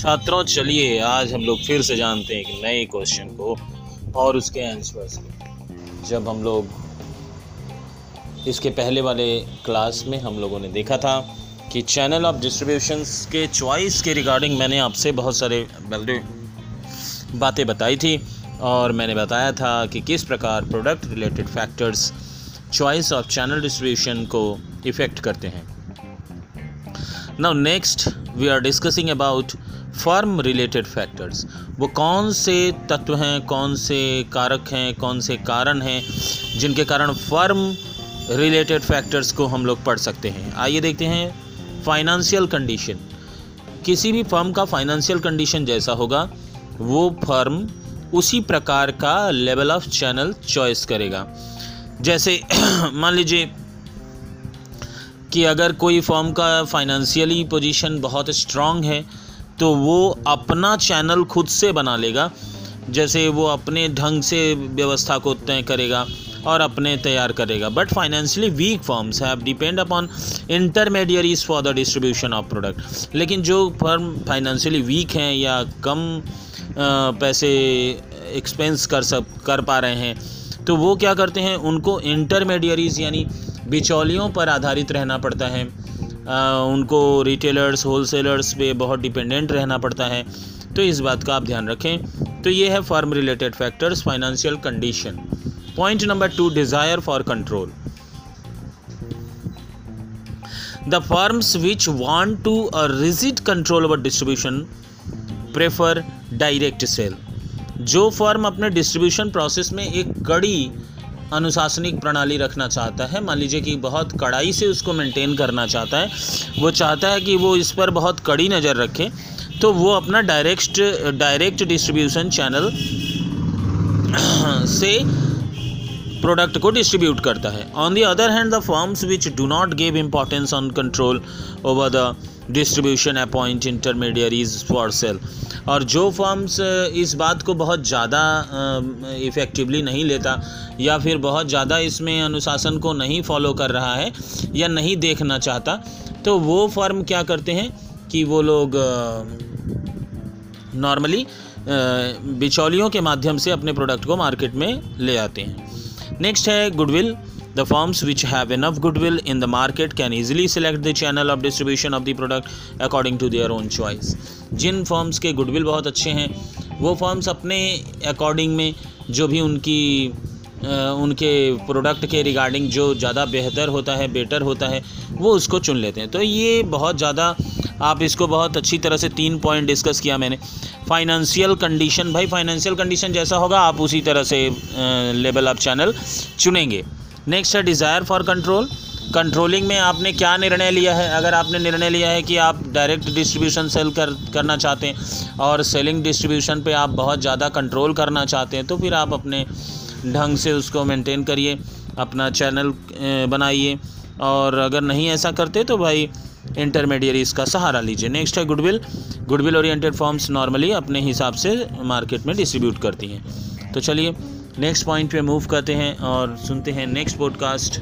छात्रों, चलिए आज हम लोग फिर से जानते हैं एक नए क्वेश्चन को और उसके आंसर्स को। जब हम लोग इसके पहले वाले क्लास में हम लोगों ने देखा था कि चैनल ऑफ़ डिस्ट्रीब्यूशंस के चॉइस के रिगार्डिंग मैंने आपसे बहुत सारे बातें बताई थी और मैंने बताया था कि किस प्रकार product related factors choice of channel distribution को इफ़ेक्ट करते हैं। Now next we are discussing about firm related factors. वो कौन से तत्व हैं, कौन से कारक हैं, कौन से कारण हैं, जिनके कारण फर्म रिलेटेड फैक्टर्स को हम लोग पढ़ सकते हैं। आइए देखते हैं फाइनेंशियल कंडीशन। किसी भी फर्म का फाइनेंशियल कंडीशन जैसा होगा, वो फर्म उसी प्रकार का लेवल ऑफ़ चैनल चॉइस करेगा। जैसे मान लीजिए कि अगर कोई फर्म का फाइनेंशियली पोजीशन बहुत स्ट्रांग है तो वो अपना चैनल खुद से बना लेगा। जैसे वो अपने ढंग से व्यवस्था को तय करेगा और अपने तैयार करेगा। But financially weak firms have depend upon intermediaries for the distribution of product लेकिन जो फर्म फाइनेंशियली वीक हैं या कम पैसे एक्सपेंस कर सब कर पा रहे हैं तो वो क्या करते हैं? उनको इंटरमीडियरीज यानी बिचौलियों पर आधारित रहना पड़ता है। उनको रिटेलर्स होलसेलर्स पे बहुत डिपेंडेंट रहना पड़ता है। तो इस बात का आप ध्यान रखें। तो ये है firm related factors financial condition point number two desire for control the firms which want to a rigid control over distribution prefer direct sale जो फर्म अपने डिस्ट्रीब्यूशन प्रोसेस में एक कड़ी अनुशासनिक प्रणाली रखना चाहता है। मान लीजिए कि बहुत कड़ाई से उसको मेंटेन करना चाहता है। वो चाहता है कि वो इस पर बहुत कड़ी नज़र रखे। तो वो अपना डायरेक्ट डायरेक्ट डिस्ट्रीब्यूशन चैनल से प्रोडक्ट को डिस्ट्रीब्यूट करता है। On the other hand the firms which do not give importance on control over the distribution appoint intermediaries for sale और जो फॉर्म्स इस बात को बहुत ज़्यादा इफ़ेक्टिवली नहीं लेता या फिर बहुत ज़्यादा इसमें अनुशासन को नहीं फॉलो कर रहा है या नहीं देखना चाहता तो वो फर्म क्या करते हैं कि वो लोग नॉर्मली बिचौलियों के माध्यम से अपने प्रोडक्ट को मार्केट में ले आते हैं। नेक्स्ट है goodwill. The firms which have enough goodwill in the market can easily select the channel of distribution of the product according to their own choice. जिन फर्म्स के गुडविल बहुत अच्छे हैं, वो फर्म्स अपने अकॉर्डिंग में जो भी उनकी उनके प्रोडक्ट के रिगार्डिंग जो ज़्यादा बेहतर होता है बेटर होता है, वो उसको चुन लेते हैं। तो ये बहुत ज़्यादा, आप इसको बहुत अच्छी तरह से तीन पॉइंट डिस्कस किया मैंने। फाइनेंशियल कंडीशन भाई फाइनेंशियल कंडीशन जैसा होगा, आप उसी तरह से लेवल ऑफ़ चैनल चुनेंगे। नेक्स्ट है डिज़ायर फॉर कंट्रोल कंट्रोलिंग में आपने क्या निर्णय लिया है? अगर आपने निर्णय लिया है कि आप डायरेक्ट डिस्ट्रीब्यूशन सेल कर, करना चाहते हैं और सेलिंग डिस्ट्रीब्यूशन पे आप बहुत ज़्यादा कंट्रोल करना चाहते हैं तो फिर आप अपने ढंग से उसको मेंटेन करिए, अपना चैनल बनाइए। और अगर नहीं ऐसा करते तो भाई इंटरमीडियरीज का सहारा लीजिए। नेक्स्ट है goodwill goodwill oriented firms normally अपने हिसाब से मार्केट में डिस्ट्रीब्यूट करती हैं। तो चलिए नेक्स्ट पॉइंट पे मूव करते हैं और सुनते हैं नेक्स्ट पॉडकास्ट